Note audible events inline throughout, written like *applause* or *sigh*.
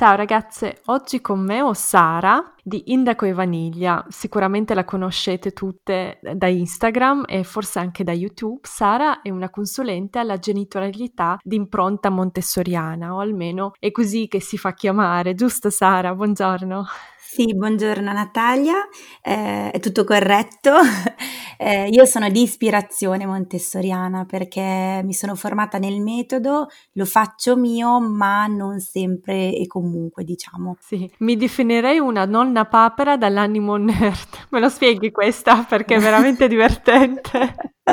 Ciao ragazze, oggi con me ho Sara di Indaco e Vaniglia. Sicuramente la conoscete tutte da Instagram e forse anche da YouTube. Sara è una consulente alla genitorialità di impronta montessoriana, o almeno è così che si fa chiamare, giusto Sara? Buongiorno. Sì, buongiorno Natalia, eh, è tutto corretto. *laughs* Eh, io sono di ispirazione montessoriana perché mi sono formata nel metodo, lo faccio mio, ma non sempre e comunque, diciamo. Sì, mi definirei una nonna papera dall'animo nerd. *laughs* Me lo spieghi questa perché è veramente divertente. *laughs*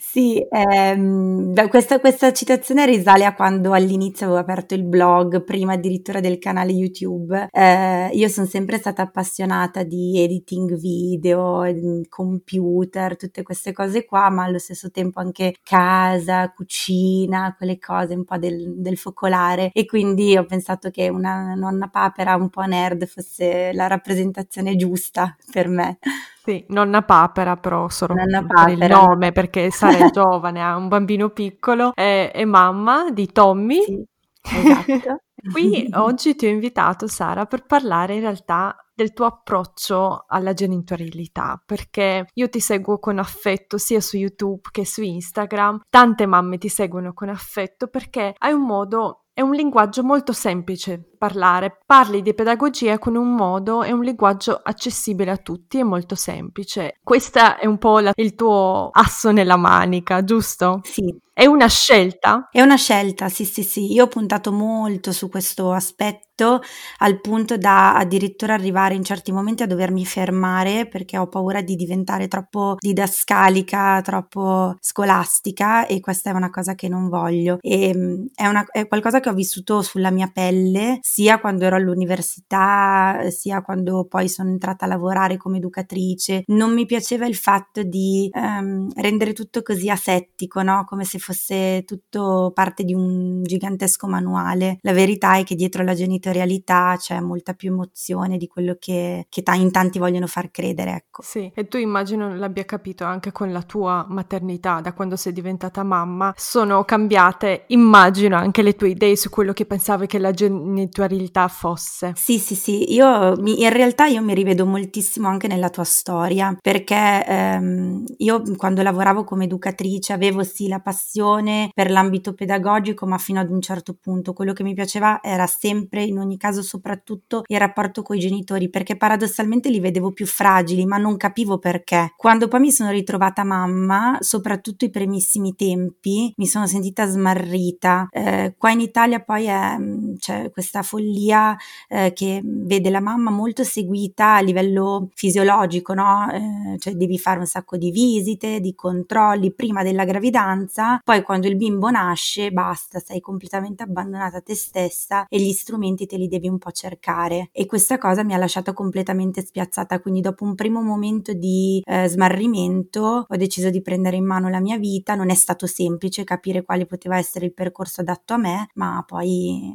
Sì, ehm, questa, questa citazione risale a quando all'inizio avevo aperto il blog, prima addirittura del canale YouTube. Eh, io sono sempre stata appassionata di editing video, computer, tutte queste cose qua, ma allo stesso tempo anche casa, cucina, quelle cose un po' del, del focolare. E quindi ho pensato che una nonna papera un po' nerd fosse la rappresentazione giusta per me. Sì, nonna papera però solo nonna per il nome perché *laughs* Sara giovane, ha un bambino piccolo, è, è mamma di Tommy. Sì, esatto. Qui *laughs* oggi ti ho invitato Sara per parlare in realtà del tuo approccio alla genitorialità, perché io ti seguo con affetto sia su YouTube che su Instagram, tante mamme ti seguono con affetto perché hai un modo è un linguaggio molto semplice parlare, parli di pedagogia con un modo e un linguaggio accessibile a tutti e molto semplice. Questo è un po' la, il tuo asso nella manica, giusto? Sì. È una scelta? È una scelta, sì, sì, sì. Io ho puntato molto su questo aspetto al punto da addirittura arrivare in certi momenti a dovermi fermare perché ho paura di diventare troppo didascalica, troppo scolastica e questa è una cosa che non voglio. E, mm, è, una, è qualcosa che ho vissuto sulla mia pelle sia quando ero all'università, sia quando poi sono entrata a lavorare come educatrice. Non mi piaceva il fatto di um, rendere tutto così asettico, no? Come se fosse tutto parte di un gigantesco manuale. La verità è che dietro la genitorialità c'è molta più emozione di quello che, che t- in tanti vogliono far credere, ecco. Sì, e tu immagino l'abbia capito anche con la tua maternità, da quando sei diventata mamma, sono cambiate, immagino, anche le tue idee su quello che pensavi che la genitorialità spiritualità fosse. Sì, sì, sì, io mi, in realtà io mi rivedo moltissimo anche nella tua storia, perché ehm, io quando lavoravo come educatrice avevo sì la passione per l'ambito pedagogico, ma fino ad un certo punto quello che mi piaceva era sempre, in ogni caso soprattutto, il rapporto con i genitori, perché paradossalmente li vedevo più fragili, ma non capivo perché. Quando poi mi sono ritrovata mamma, soprattutto i primissimi tempi, mi sono sentita smarrita. Eh, qua in Italia poi è, c'è questa follia eh, che vede la mamma molto seguita a livello fisiologico, no? Eh, cioè devi fare un sacco di visite, di controlli prima della gravidanza, poi quando il bimbo nasce basta, sei completamente abbandonata a te stessa e gli strumenti te li devi un po' cercare e questa cosa mi ha lasciato completamente spiazzata, quindi dopo un primo momento di eh, smarrimento ho deciso di prendere in mano la mia vita, non è stato semplice capire quale poteva essere il percorso adatto a me, ma poi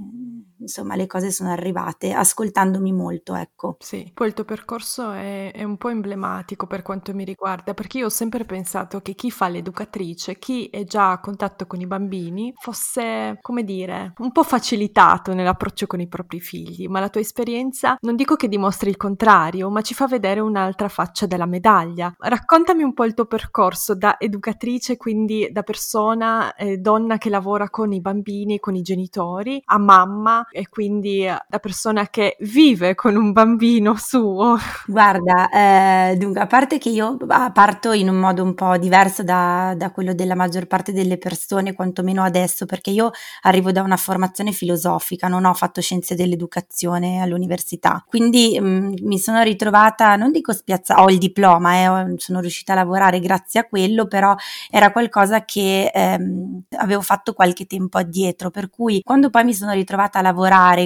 insomma le cose sono arrivate ascoltandomi molto, ecco. Sì, poi il tuo percorso è, è, un po' emblematico per quanto mi riguarda, perché io ho sempre pensato che chi fa l'educatrice, chi è già a contatto con i bambini, fosse, come dire, un po' facilitato nell'approccio con i propri figli, ma la tua esperienza non dico che dimostri il contrario, ma ci fa vedere un'altra faccia della medaglia. Raccontami un po' il tuo percorso da educatrice, quindi da persona, eh, donna che lavora con i bambini, con i genitori, a mamma e quindi da persona che vive con un bambino suo. *laughs* Guarda, eh, dunque, a parte che io parto in un modo un po' diverso da, da quello della maggior parte delle persone, quantomeno adesso, perché io arrivo da una formazione filosofica, non ho fatto scienze dell'educazione all'università, quindi mh, mm, mi sono ritrovata, non dico spiazzata, ho il diploma, eh, sono riuscita a lavorare grazie a quello, però era qualcosa che ehm, avevo fatto qualche tempo addietro, per cui quando poi mi sono ritrovata a lavorare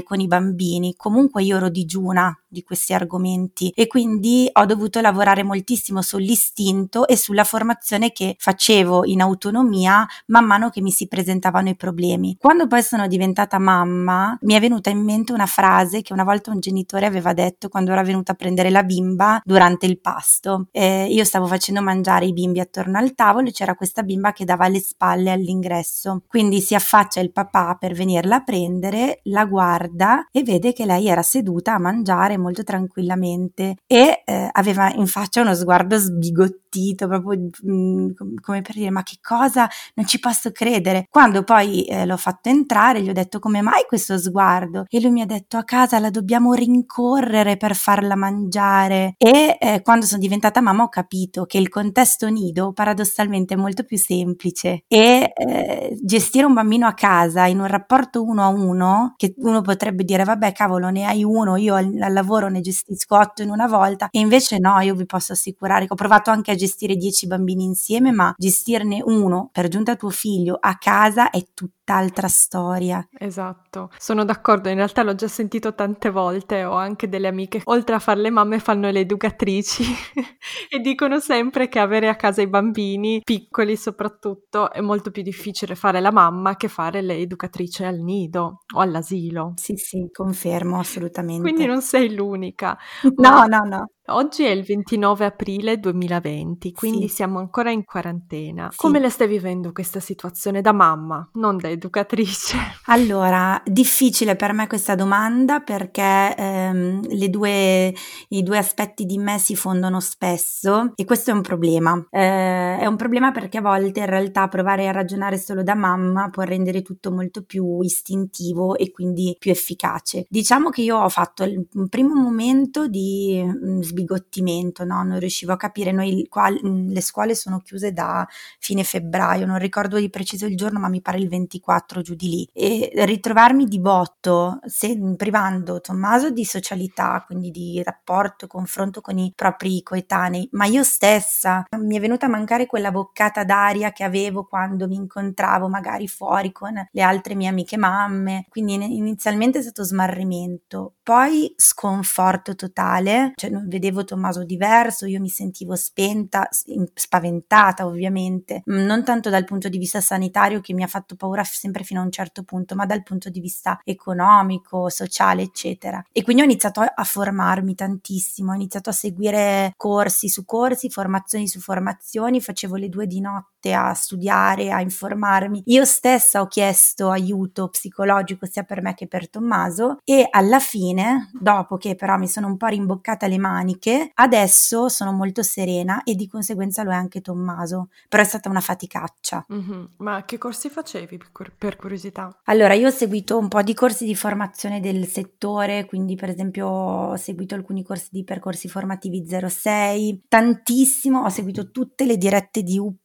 con i bambini, comunque io ero digiuna di questi argomenti e quindi ho dovuto lavorare moltissimo sull'istinto e sulla formazione che facevo in autonomia man mano che mi si presentavano i problemi. Quando poi sono diventata mamma mi è venuta in mente una frase che una volta un genitore aveva detto quando era venuta a prendere la bimba durante il pasto. Eh, io stavo facendo mangiare i bimbi attorno al tavolo e c'era questa bimba che dava le spalle all'ingresso. Quindi si affaccia il papà per venirla a prendere, la guarda e vede che lei era seduta a mangiare molto tranquillamente e eh, aveva in faccia uno sguardo sbigottito, proprio mh, mm, come per dire ma che cosa, non ci posso credere. Quando poi eh, l'ho fatto entrare gli ho detto come mai questo sguardo? E lui mi ha detto a casa la dobbiamo rincorrere per farla mangiare. E eh, quando sono diventata mamma ho capito che il contesto nido paradossalmente è molto più semplice. E eh, gestire un bambino a casa in un rapporto uno a uno che uno potrebbe dire vabbè cavolo ne hai uno io al, al lavoro ne gestisco otto in una volta. E invece no, io vi posso assicurare che ho provato anche a gestire dieci bambini insieme, ma gestirne uno per giunta tuo figlio a casa è tutt'altra storia. Esatto, sono d'accordo, in realtà l'ho già sentito tante volte, ho anche delle amiche, oltre a fare le mamme fanno le educatrici *laughs* e dicono sempre che avere a casa i bambini, piccoli soprattutto, è molto più difficile fare la mamma che fare le educatrici al nido o all'asilo. Sì, sì, confermo assolutamente. Quindi non sei l'unica *laughs* unica. No, no, no. Oggi è il 29 aprile 2020, quindi sì. siamo ancora in quarantena. Sì. Come la stai vivendo questa situazione da mamma, non da educatrice? *laughs* Allora, difficile per me questa domanda perché ehm, due, i due aspetti di me si fondono spesso e questo è un problema. Eh, è un problema perché a volte in realtà provare a ragionare solo da mamma può rendere tutto molto più istintivo e quindi più efficace. Diciamo che io ho fatto il, un primo momento di mh, mm, sbigottimento, no? non riuscivo a capire, noi qua mm, le scuole sono chiuse da fine febbraio, non ricordo di preciso il giorno, ma mi pare il 24 giù di lì, e ritrovarmi di botto, se, privando Tommaso di socialità, quindi di rapporto, confronto con i propri coetanei, ma io stessa mi è venuta a mancare quella boccata d'aria che avevo quando mi incontravo magari fuori con le altre mie amiche mamme, quindi inizialmente è stato smarrimento, poi sconforto totale, cioè non vedevo Tommaso diverso, io mi sentivo spenta, spaventata ovviamente, mm, non tanto dal punto di vista sanitario che mi ha fatto paura sempre fino a un certo punto, ma dal punto di vista economico, sociale, eccetera. E quindi ho iniziato a formarmi tantissimo, ho iniziato a seguire corsi su corsi, formazioni su formazioni, facevo le due di notte a studiare, a informarmi. Io stessa ho chiesto aiuto psicologico sia per me che per Tommaso e alla fine, dopo che però mi sono un po' rimboccata le mani amiche, adesso sono molto serena e di conseguenza lo è anche Tommaso, però è stata una faticaccia. Mm-hmm. Ma che corsi facevi per curiosità? Allora, io ho seguito un po' di corsi di formazione del settore, quindi per esempio ho seguito alcuni corsi di percorsi formativi 06, tantissimo, ho seguito tutte le dirette di UP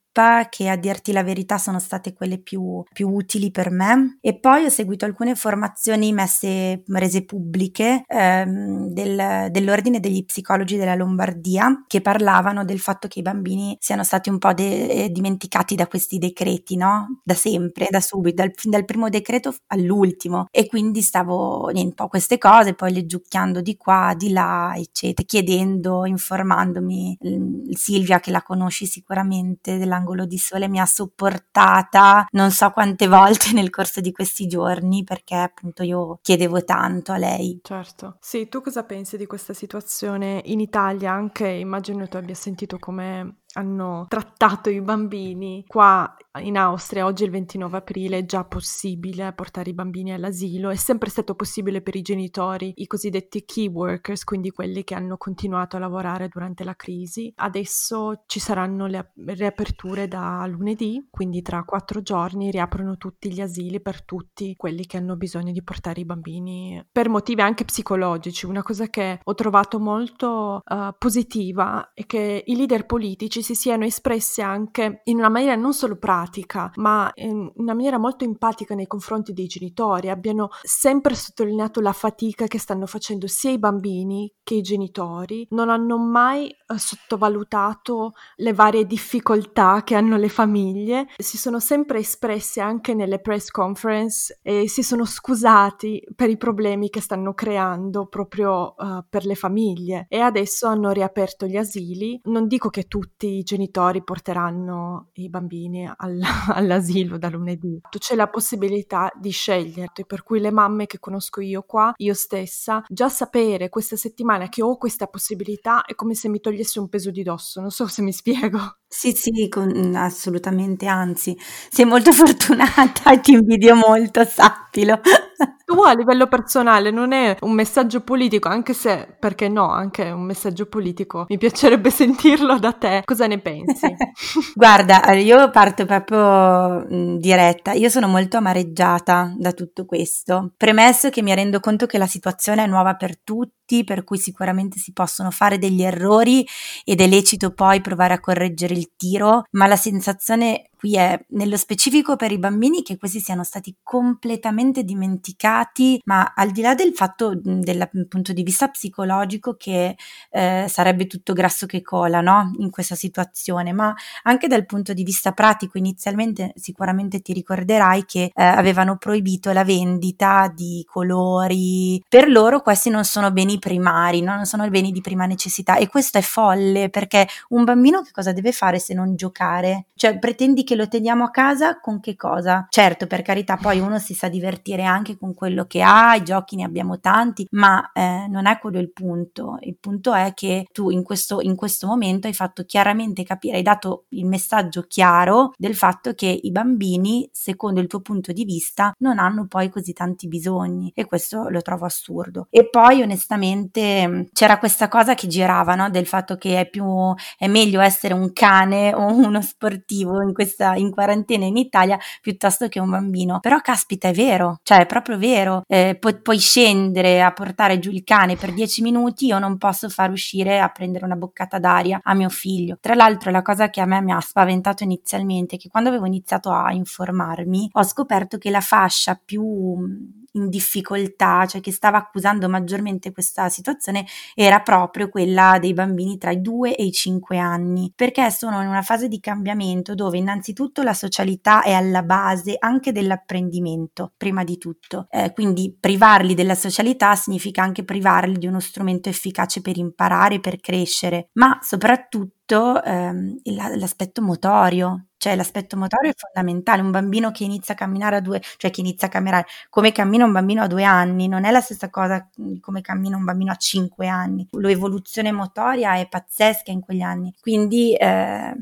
che a dirti la verità sono state quelle più, più utili per me e poi ho seguito alcune formazioni messe rese pubbliche ehm, del, dell'ordine degli psicologi della Lombardia che parlavano del fatto che i bambini siano stati un po' de- eh, dimenticati da questi decreti, no? Da sempre, da subito, dal, fin dal primo decreto all'ultimo e quindi stavo un po' queste cose, poi leggiucchiando di qua, di là, eccetera, chiedendo, informandomi. Silvia che la conosci sicuramente della angolo di sole mi ha supportata non so quante *laughs* volte nel corso di questi giorni perché appunto io chiedevo tanto a lei. Certo. Sì, tu cosa pensi di questa situazione in Italia? Anche immagino tu abbia sentito come hanno trattato i bambini. Qua in Austria, oggi il 29 aprile, è già possibile portare i bambini all'asilo. È sempre stato possibile per i genitori, i cosiddetti key workers, quindi quelli che hanno continuato a lavorare durante la crisi. Adesso ci saranno le riaperture da lunedì, quindi tra quattro giorni riaprono tutti gli asili per tutti quelli che hanno bisogno di portare i bambini per motivi anche psicologici. Una cosa che ho trovato molto uh, positiva è che i leader politici si siano espressi anche in una maniera non solo pratica, ma in una maniera molto empatica nei confronti dei genitori, abbiano sempre sottolineato la fatica che stanno facendo sia i bambini che i genitori, non hanno mai uh, sottovalutato le varie difficoltà che hanno le famiglie, si sono sempre espressi anche nelle press conference e si sono scusati per i problemi che stanno creando proprio uh, per le famiglie. E adesso hanno riaperto gli asili. Non dico che tutti genitori porteranno i bambini all- *laughs* all'asilo da lunedì, c'è la possibilità di scegliere, per cui le mamme che conosco io qua, io stessa, già sapere questa settimana che ho questa possibilità è come se mi togliesse un peso di dosso, non so se mi spiego. Sì, sì, con, assolutamente, anzi, sei molto *laughs* fortunata ti invidio molto, sappilo. Tu a livello personale non è un messaggio politico, anche se, perché no, anche un messaggio politico, mi piacerebbe *laughs* sentirlo da te. Cosa ne pensi? *laughs* Guarda, io parto proprio diretta. Io sono molto amareggiata da tutto questo. Premesso che mi rendo conto che la situazione è nuova per tutti, per cui sicuramente si possono fare degli errori ed è lecito poi provare a correggere il tiro, ma la sensazione qui è nello specifico per i bambini che questi siano stati completamente dimenticati, ma al di là del fatto dal punto di vista psicologico che eh, sarebbe tutto grasso che cola no? in questa situazione, ma anche dal punto di vista pratico inizialmente sicuramente ti ricorderai che eh, avevano proibito la vendita di colori, per loro questi non sono beni primari, no? non sono beni di prima necessità e questo è folle perché un bambino che cosa deve fare se non giocare? Cioè pretendi che lo teniamo a casa con che cosa? Certo, per carità, poi uno si sa divertire anche con quello che ha, i giochi ne abbiamo tanti, ma eh, non è quello il punto. Il punto è che tu in questo, in questo momento hai fatto chiaramente capire, hai dato il messaggio chiaro del fatto che i bambini, secondo il tuo punto di vista, non hanno poi così tanti bisogni e questo lo trovo assurdo. E poi onestamente c'era questa cosa che girava, no? Del fatto che è più, è meglio essere un cane *laughs* o uno sportivo in questa in quarantena in Italia piuttosto che un bambino. Però caspita, è vero, cioè è proprio vero. Eh, pu- puoi scendere a portare giù il cane per dieci minuti, io non posso far uscire a prendere una boccata d'aria a mio figlio. Tra l'altro, la cosa che a me mi ha spaventato inizialmente è che quando avevo iniziato a informarmi, ho scoperto che la fascia più in difficoltà, cioè che stava accusando maggiormente questa situazione, era proprio quella dei bambini tra i 2 e i 5 anni, perché sono in una fase di cambiamento dove innanzitutto la socialità è alla base anche dell'apprendimento, prima di tutto. Eh, quindi privarli della socialità significa anche privarli di uno strumento efficace per imparare, per crescere, ma soprattutto ehm, l'aspetto motorio, cioè l'aspetto motorio è fondamentale, un bambino che inizia a camminare a due, cioè che inizia a camminare, come cammina un bambino a due anni, non è la stessa cosa come cammina un bambino a cinque anni, l'evoluzione motoria è pazzesca in quegli anni, quindi eh,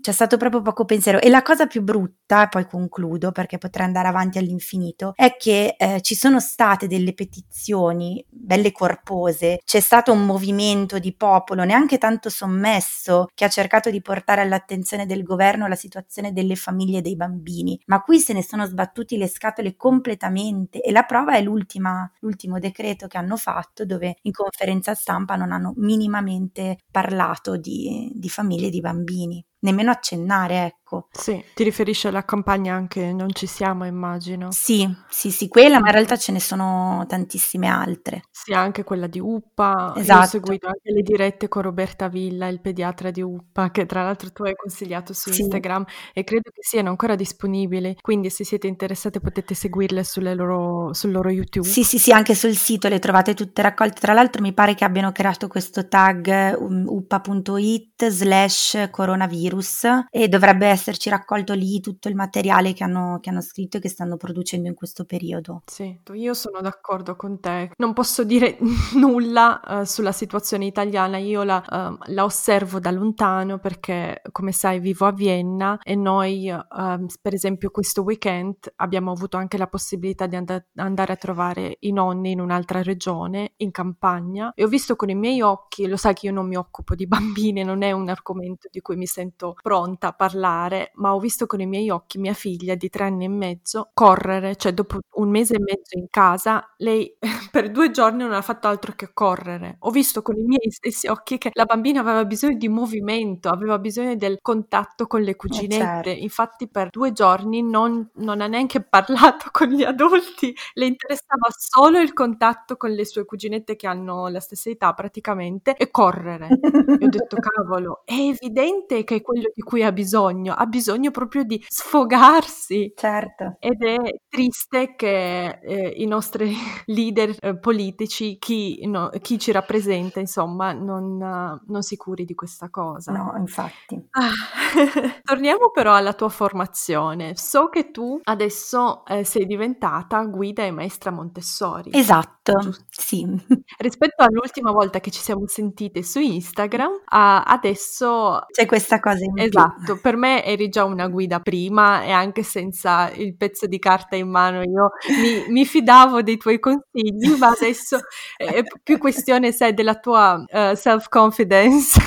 c'è stato proprio poco pensiero. E la cosa più brutta, e poi concludo perché potrei andare avanti all'infinito, è che eh, ci sono state delle petizioni belle corpose, c'è stato un movimento di popolo neanche tanto sommesso che ha cercato di portare all'attenzione del governo la situazione delle famiglie e dei bambini, ma qui se ne sono sbattuti le scatole completamente. E la prova è l'ultimo decreto che hanno fatto dove in conferenza stampa non hanno minimamente parlato di, di famiglie e di bambini nemmeno accennare, ecco. Sì, ti riferisci alla campagna anche Non ci siamo, immagino. Sì, sì, sì, quella, ma in realtà ce ne sono tantissime altre. Sì, anche quella di Uppa. Esatto. Io ho seguito anche le dirette con Roberta Villa, il pediatra di Uppa, che tra l'altro tu hai consigliato su sì. Instagram e credo che siano ancora disponibili, quindi se siete interessati potete seguirle loro, sul loro YouTube. Sì, sì, sì, anche sul sito le trovate tutte raccolte. Tra l'altro mi pare che abbiano creato questo tag um, uppa.it slash coronavirus virus e dovrebbe esserci raccolto lì tutto il materiale che hanno, che hanno scritto e che stanno producendo in questo periodo. Sì, io sono d'accordo con te. Non posso dire *laughs* nulla uh, sulla situazione italiana, io la, uh, la, osservo da lontano perché, come sai, vivo a Vienna e noi, uh, per esempio, questo weekend abbiamo avuto anche la possibilità di and- andare a trovare i nonni in un'altra regione, in campagna, e ho visto con i miei occhi, lo sai che io non mi occupo di bambini, non è un argomento di cui mi sento pronta a parlare, ma ho visto con i miei occhi mia figlia di tre anni e mezzo correre, cioè dopo un mese e mezzo in casa, lei *laughs* per due giorni non ha fatto altro che correre. Ho visto con i miei stessi occhi che la bambina aveva bisogno di movimento, aveva bisogno del contatto con le eh, cuginette. Eh. Infatti per due giorni non, non ha neanche parlato *laughs* con gli adulti, le interessava solo il contatto con le sue cuginette che hanno la stessa età praticamente e correre. e ho detto cavolo, è evidente che è quello di cui ha bisogno, ha bisogno proprio di sfogarsi. Certo. Ed è triste che eh, i nostri *laughs* leader eh, politici, chi, no, chi, ci rappresenta, insomma, non, non, si curi di questa cosa. No, infatti. Ah. *laughs* Torniamo però alla tua formazione. So che tu adesso eh, sei diventata guida e maestra Montessori. Esatto, giusto? sì. *laughs* Rispetto all'ultima volta che ci siamo sentite su Instagram, adesso... C'è questa cosa in Esatto, più. per me eri già una guida prima e anche senza il pezzo di carta in mano io mi, mi fidavo dei tuoi consigli, ma adesso è più questione, sai, della tua uh, self-confidence.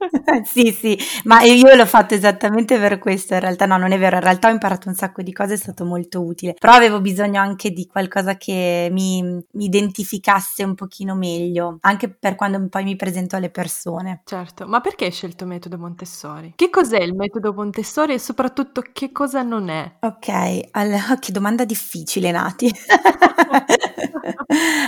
*laughs* sì, sì, ma io l'ho fatto esattamente per questo, in realtà no, non è vero, in realtà ho imparato un sacco di cose, è stato molto utile, però avevo bisogno anche di qualcosa che mi, mi identificasse un pochino meglio, anche per quando poi mi presento alle persone. Certo, ma perché hai scelto il metodo Montessori? Che cos'è il metodo Montessori e soprattutto che cosa non è? Ok, allora, *laughs* che domanda difficile Nati. *laughs*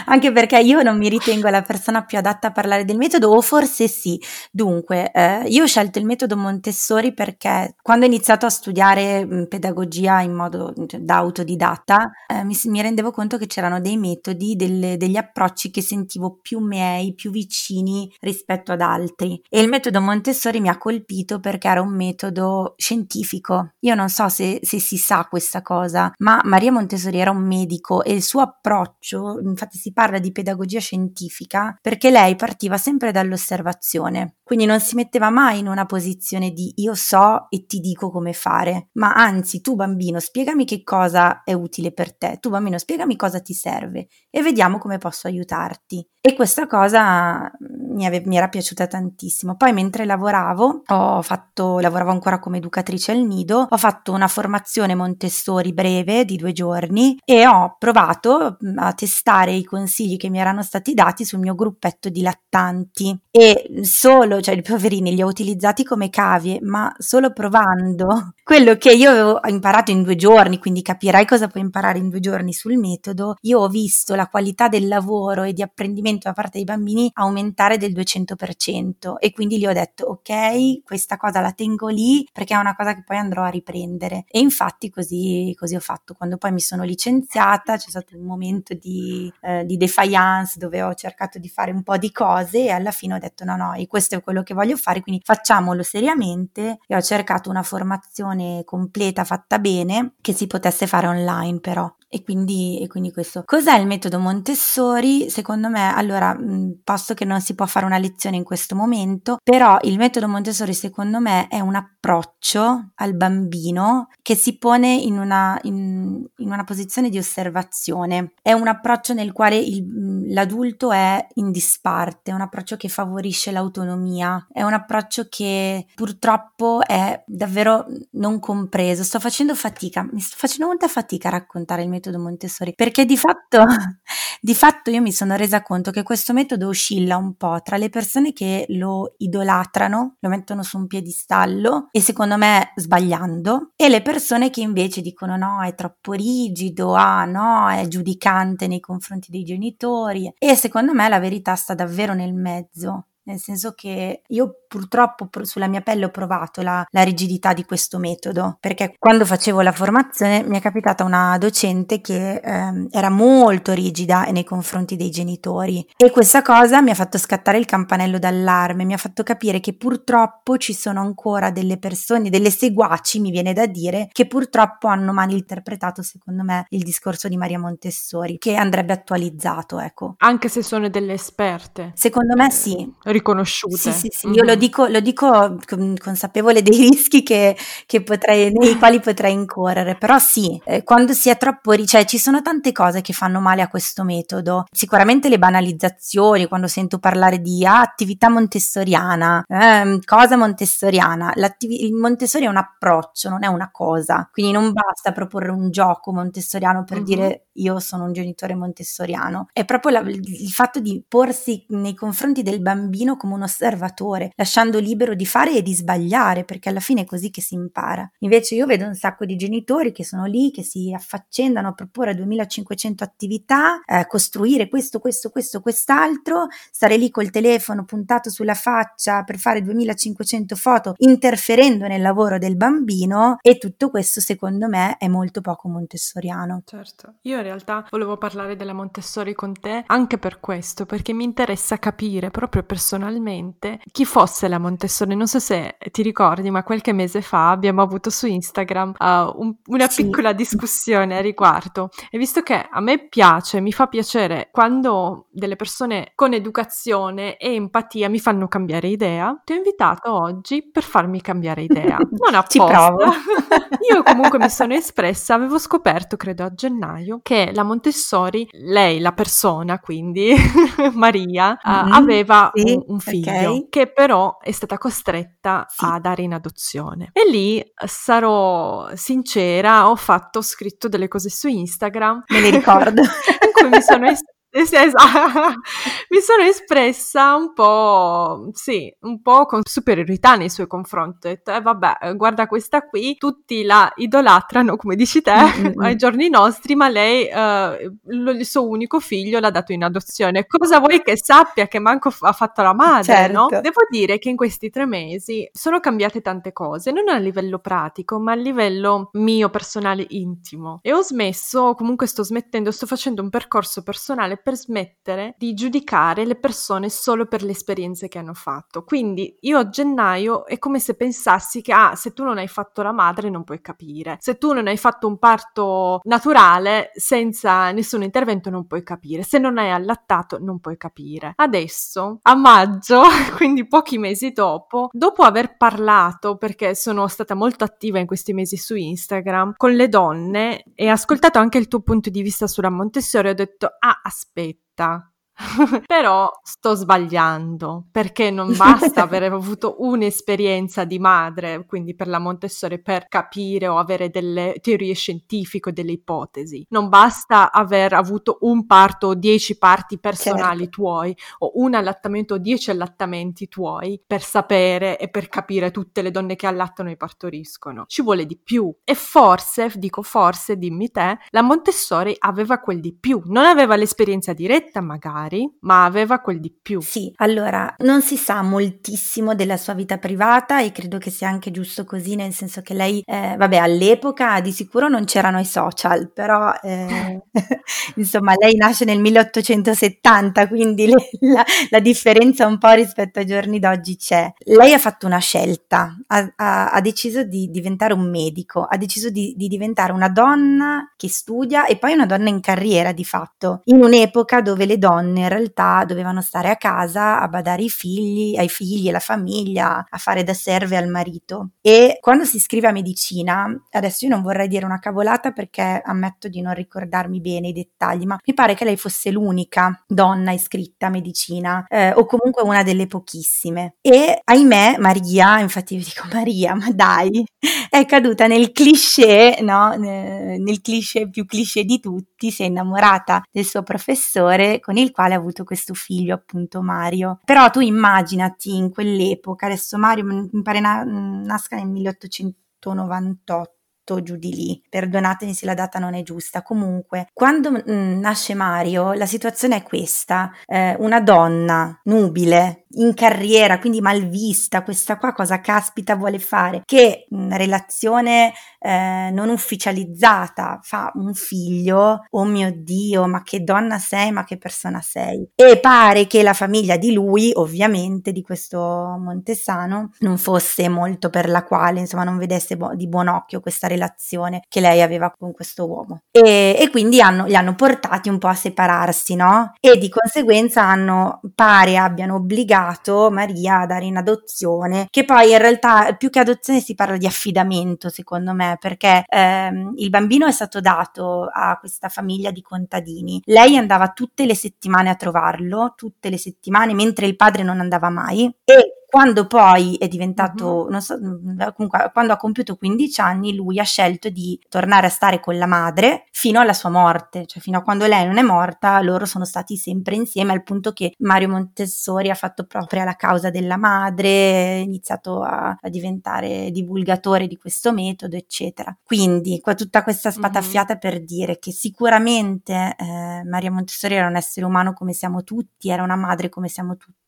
Anche perché io non mi ritengo la persona più adatta a parlare del metodo, o forse sì. Dunque, eh, io ho scelto il metodo Montessori perché quando ho iniziato a studiare mh, pedagogia in modo cioè, da autodidatta, eh, mi, mi, rendevo conto che c'erano dei metodi, delle, degli approcci che sentivo più miei, più vicini rispetto ad altri. E il metodo Montessori mi ha colpito perché era un metodo scientifico. Io non so se, se si sa questa cosa, ma Maria Montessori era un medico e il suo approccio, infatti si parla di pedagogia scientifica, perché lei partiva sempre dall'osservazione, quindi non si metteva mai in una posizione di io so e ti dico come fare, ma anzi tu bambino spiegami che cosa è utile per te, tu bambino spiegami cosa ti serve e vediamo come posso aiutarti. E questa cosa mi, ave- mi, era piaciuta tantissimo. Poi mentre lavoravo, ho fatto, lavoravo ancora come educatrice al nido, ho fatto una formazione Montessori breve di due giorni e ho provato a testare i consigli che mi erano stati dati sul mio gruppetto di lattanti e solo, cioè i poverini li ho utilizzati come cavie, ma solo provando *laughs* quello che io avevo imparato in due giorni, quindi capirai cosa puoi imparare in due giorni sul metodo, io ho visto la qualità del lavoro e di apprendimento da parte dei bambini aumentare del 200% e quindi gli ho detto ok, questa cosa la tengo lì perché è una cosa che poi andrò a riprendere e infatti così, così ho fatto. Quando poi mi sono licenziata c'è stato un momento di, eh, di defiance dove ho cercato di fare un po' di cose e alla fine ho detto no no, e questo è quello che voglio fare, quindi facciamolo seriamente e ho cercato una formazione completa fatta bene che si potesse fare online però. E quindi, e quindi, questo. Cos'è il metodo Montessori? Secondo me, allora, posto che non si può fare una lezione in questo momento, però il metodo Montessori secondo me è un approccio al bambino che si pone in una, in, in una posizione di osservazione. È un approccio nel quale il, l'adulto è in disparte, è un approccio che favorisce l'autonomia, è un approccio che purtroppo è davvero non compreso. Sto facendo fatica, mi sto facendo molta fatica a raccontare il metodo metodo Montessori, perché di fatto, *laughs* di fatto io mi sono resa conto che questo metodo oscilla un po' tra le persone che lo idolatrano, lo mettono su un piedistallo e secondo me sbagliando, e le persone che invece dicono no, è troppo rigido, ah no, è giudicante nei confronti dei genitori e secondo me la verità sta davvero nel mezzo nel senso che io purtroppo sulla mia pelle ho provato la, la rigidità di questo metodo, perché quando facevo la formazione mi è capitata una docente che ehm, era molto rigida nei confronti dei genitori e questa cosa mi ha fatto scattare il campanello d'allarme, mi ha fatto capire che purtroppo ci sono ancora delle persone, delle seguaci, mi viene da dire, che purtroppo hanno mal interpretato secondo me il discorso di Maria Montessori, che andrebbe attualizzato, ecco. Anche se sono delle esperte. Secondo me sì. Riconosciute. Sì, sì, sì. Mm-hmm. Io lo dico, lo dico consapevole dei *laughs* rischi che, che potrei, nei quali potrei incorrere, però sì, eh, quando si è troppo, cioè ci sono tante cose che fanno male a questo metodo. Sicuramente le banalizzazioni, quando sento parlare di ah, attività montessoriana, eh, cosa montessoriana. il Montessori è un approccio, non è una cosa, quindi non basta proporre un gioco montessoriano per mm-hmm. dire io sono un genitore montessoriano, è proprio la, il fatto di porsi nei confronti del bambino come un osservatore, lasciando libero di fare e di sbagliare, perché alla fine è così che si impara. Invece io vedo un sacco di genitori che sono lì, che si affaccendano a proporre 2500 attività, eh, costruire questo, questo, questo, quest'altro, stare lì col telefono puntato sulla faccia per fare 2500 foto, interferendo nel lavoro del bambino e tutto questo secondo me è molto poco montessoriano. Certo, io in realtà volevo parlare della Montessori con te anche per questo, perché mi interessa capire proprio personalmente chi fosse la Montessori. Non so se ti ricordi, ma qualche mese fa abbiamo avuto su Instagram uh, un, una sì. piccola discussione a riguardo. E visto che a me piace, mi fa piacere quando delle persone con educazione e empatia mi fanno cambiare idea, ti ho invitato oggi per farmi cambiare idea. *laughs* Non apposta. *laughs* Io comunque mi sono espressa, avevo scoperto, credo a gennaio, che la Montessori, lei, la persona, quindi *laughs* Maria, mm-hmm, uh, aveva sì, un, un, figlio okay. che però è stata costretta sì. a dare in adozione. E lì sarò sincera, ho fatto, ho scritto delle cose su Instagram. Me le ricordo. *laughs* in cui mi sono espressa *laughs* *laughs* mi sono espressa un po', sì, un po' con superiorità nei suoi confronti. Ho detto, eh vabbè, guarda questa qui, tutti la idolatrano, come dici te, mm-hmm. ai giorni nostri, ma lei, eh, il suo unico figlio l'ha dato in adozione. Cosa vuoi che sappia che manco f- ha fatto la madre, certo. no? Devo dire che in questi tre mesi sono cambiate tante cose, non a livello pratico, ma a livello mio personale intimo. E ho smesso, comunque sto smettendo, sto facendo un percorso personale per smettere di giudicare le persone solo per le esperienze che hanno fatto. Quindi io a gennaio è come se pensassi che ah, se tu non hai fatto la madre non puoi capire, se tu non hai fatto un parto naturale senza nessun intervento non puoi capire, se non hai allattato non puoi capire. Adesso, a maggio, *laughs* quindi pochi mesi dopo, dopo aver parlato, perché sono stata molto attiva in questi mesi su Instagram, con le donne e ascoltato anche il tuo punto di vista sulla Montessori, ho detto, ah, aspetta, aspetta, *laughs* Però sto sbagliando perché non basta *laughs* aver avuto un'esperienza di madre, quindi per la Montessori, per capire o avere delle teorie scientifiche, delle ipotesi. Non basta aver avuto un parto o dieci parti personali certo. tuoi o un allattamento o dieci allattamenti tuoi per sapere e per capire tutte le donne che allattano e partoriscono. Ci vuole di più. E forse, dico forse, dimmi te, la Montessori aveva quel di più. Non aveva l'esperienza diretta magari magari, ma aveva quel di più. Sì, allora non si sa moltissimo della sua vita privata e credo che sia anche giusto così, nel senso che lei, eh, vabbè, all'epoca di sicuro non c'erano i social, però eh, *laughs* insomma lei nasce nel 1870, quindi le, la, la, differenza un po' rispetto ai giorni d'oggi c'è. Lei ha fatto una scelta, ha, ha, ha deciso di diventare un medico, ha deciso di, di diventare una donna che studia e poi una donna in carriera di fatto, in un'epoca dove le donne in realtà dovevano stare a casa a badare ai figli, ai figli, alla famiglia, a fare da serve al marito. E quando si iscrive a medicina, adesso io non vorrei dire una cavolata perché ammetto di non ricordarmi bene i dettagli, ma mi pare che lei fosse l'unica donna iscritta a medicina eh, o comunque una delle pochissime. E ahimè, Maria, infatti io dico Maria, ma dai, è caduta nel cliché, no? Nel cliché più cliché di tutti, si è innamorata del suo professore con il quale quale ha avuto questo figlio, appunto Mario. Però tu immaginati in quell'epoca, adesso Mario mi pare na- nasca nel 1898 8 giù di lì. Perdonatemi se la data non è giusta. Comunque, quando mh, mm, nasce Mario, la situazione è questa: eh, una donna nubile in carriera, quindi malvista, questa qua cosa caspita vuole fare? Che in relazione eh, non ufficializzata fa un figlio, oh mio Dio, ma che donna sei, ma che persona sei? E pare che la famiglia di lui, ovviamente, di questo Montesano, non fosse molto per la quale, insomma, non vedesse bu- di buon occhio questa relazione che lei aveva con questo uomo. E, e quindi hanno, li hanno portati un po' a separarsi, no? E di conseguenza hanno, pare abbiano obbligato Maria a dare in adozione, che poi in realtà più che adozione si parla di affidamento, secondo me, perché ehm, il bambino è stato dato a questa famiglia di contadini. Lei andava tutte le settimane a trovarlo, tutte le settimane, mentre il padre non andava mai e quando poi è diventato, uh-huh. non so, mm, comunque quando ha compiuto 15 anni, lui ha scelto di tornare a stare con la madre fino alla sua morte, cioè fino a quando lei non è morta, loro sono stati sempre insieme al punto che Mario Montessori ha fatto propria la causa della madre, ha iniziato a, a diventare divulgatore di questo metodo, eccetera. Quindi, qua tutta questa spataffiata uh-huh. per dire che sicuramente eh, Maria Montessori era un essere umano come siamo tutti, era una madre come siamo tutti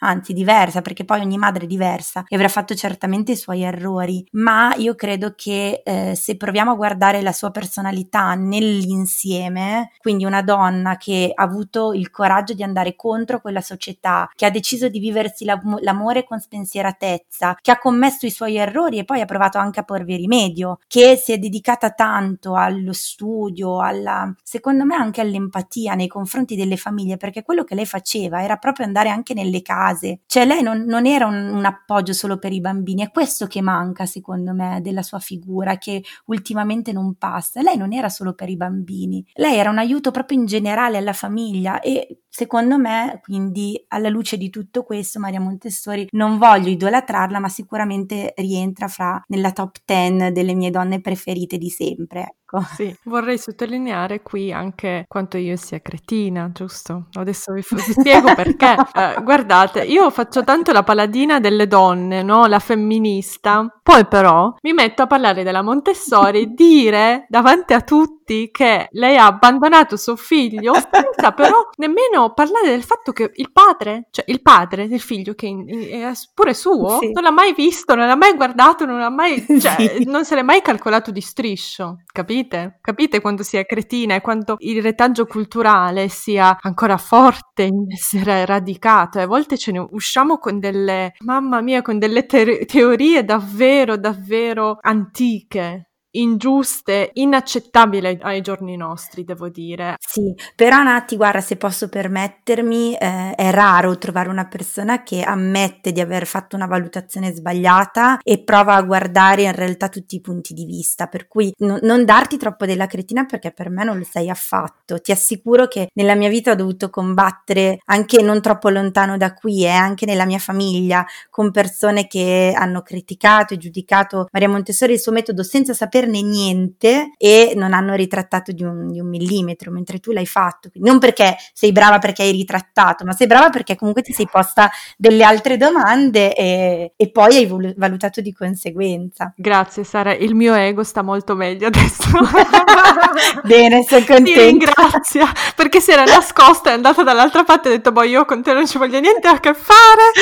anzi diversa, perché poi ogni madre è diversa e avrà fatto certamente i suoi errori, ma io credo che eh, se proviamo a guardare la sua personalità nell'insieme, quindi una donna che ha avuto il coraggio di andare contro quella società, che ha deciso di viversi l'am- l'amore con spensieratezza, che ha commesso i suoi errori e poi ha provato anche a porvi rimedio, che si è dedicata tanto allo studio, alla, secondo me anche all'empatia nei confronti delle famiglie, perché quello che lei faceva era proprio andare anche nelle case, cioè lei non, non era un, un, appoggio solo per i bambini, è questo che manca secondo me della sua figura che ultimamente non passa. Lei non era solo per i bambini, lei era un aiuto proprio in generale alla famiglia e secondo me, quindi alla luce di tutto questo, Maria Montessori non voglio idolatrarla, ma sicuramente rientra fra nella top 10 delle mie donne preferite di sempre. Ecco. Sì, vorrei sottolineare qui anche quanto io sia cretina, giusto? Adesso vi, vi *laughs* spiego perché. Eh, guardate, io faccio tanto la paladina delle donne, no? La femminista. Poi però mi metto a parlare della Montessori e dire davanti a tutti che lei ha abbandonato suo figlio senza però nemmeno parlare del fatto che il padre, cioè il padre del figlio che è pure suo, sì. non l'ha mai visto, non l'ha mai guardato, non l'ha mai, *laughs* cioè, sì. non se l'è mai calcolato di striscio, capite? Capite quando si è cretina e quanto il retaggio culturale sia ancora forte in essere radicato e a volte ce ne usciamo con delle, mamma mia, con delle te- teorie davvero, davvero antiche ingiuste, inaccettabili ai giorni nostri, devo dire. Sì, però Nati, guarda, se posso permettermi, eh, è raro trovare una persona che ammette di aver fatto una valutazione sbagliata e prova a guardare in realtà tutti i punti di vista, per cui no, non darti troppo della cretina perché per me non lo sei affatto. Ti assicuro che nella mia vita ho dovuto combattere anche non troppo lontano da qui e eh, anche nella mia famiglia con persone che hanno criticato e giudicato Maria Montessori e il suo metodo senza sapere saperne niente e non hanno ritrattato di un, di un millimetro, mentre tu l'hai fatto. Quindi non perché sei brava perché hai ritrattato, ma sei brava perché comunque ti sei posta delle altre domande e, e poi hai valutato di conseguenza. Grazie Sara, il mio ego sta molto meglio adesso. *laughs* Bene, sono contenta. Ti ringrazio, perché si era nascosta, è andata dall'altra parte e ha detto, boh, io con te non ci voglio niente a che fare.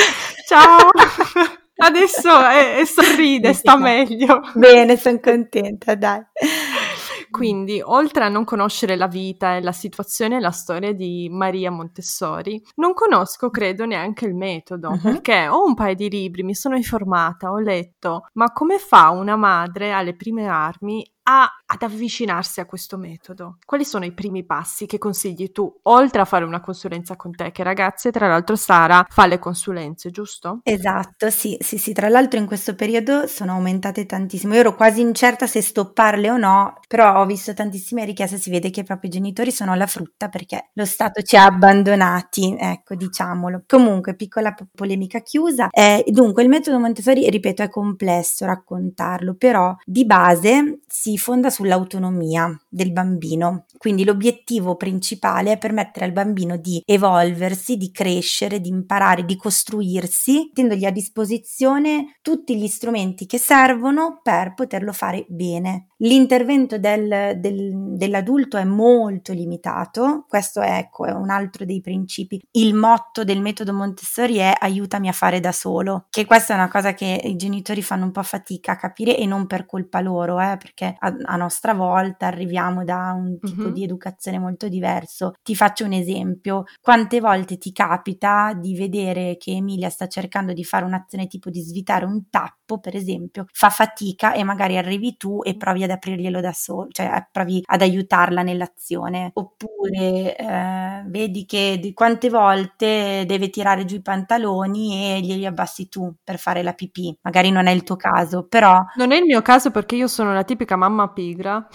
Ciao. Adesso è, è sorride, sta meglio. Bene, sono contenta, dai. Quindi, oltre a non conoscere la vita e la situazione e la storia di Maria Montessori, non conosco, credo, neanche il metodo, uh-huh. perché ho un paio di libri, mi sono informata, ho letto, ma come fa una madre alle prime armi a, ad avvicinarsi a questo metodo? Quali sono i primi passi che consigli tu, oltre a fare una consulenza con te, che ragazze, tra l'altro Sara fa le consulenze, giusto? Esatto, sì, sì, sì, tra l'altro in questo periodo sono aumentate tantissimo, io ero quasi incerta se stopparle o no, però ho visto tantissime richieste, si vede che i genitori sono alla frutta perché lo Stato ci ha abbandonati, ecco, diciamolo. Comunque, piccola polemica chiusa, eh, dunque il metodo Montessori, ripeto, è complesso raccontarlo, però di base si fonda sull'autonomia del bambino, quindi l'obiettivo principale è permettere al bambino di evolversi, di crescere, di imparare, di costruirsi, mettendogli a disposizione tutti gli strumenti che servono per poterlo fare bene. L'intervento del, del, dell'adulto è molto limitato, questo è, ecco, è un altro dei principi. Il motto del metodo Montessori è aiutami a fare da solo, che questa è una cosa che i genitori fanno un po' fatica a capire e non per colpa loro, eh, perché a, a, nostra volta arriviamo da un tipo mm-hmm. di educazione molto diverso. Ti faccio un esempio, quante volte ti capita di vedere che Emilia sta cercando di fare un'azione tipo di svitare un tappo, per esempio, fa fatica e magari arrivi tu e provi ad aprirglielo da solo, cioè provi ad aiutarla nell'azione. Oppure eh, vedi che di quante volte deve tirare giù i pantaloni e glieli abbassi tu per fare la pipì. Magari non è il tuo caso, però... Non è il mio caso perché io sono la tipica mamma pigra.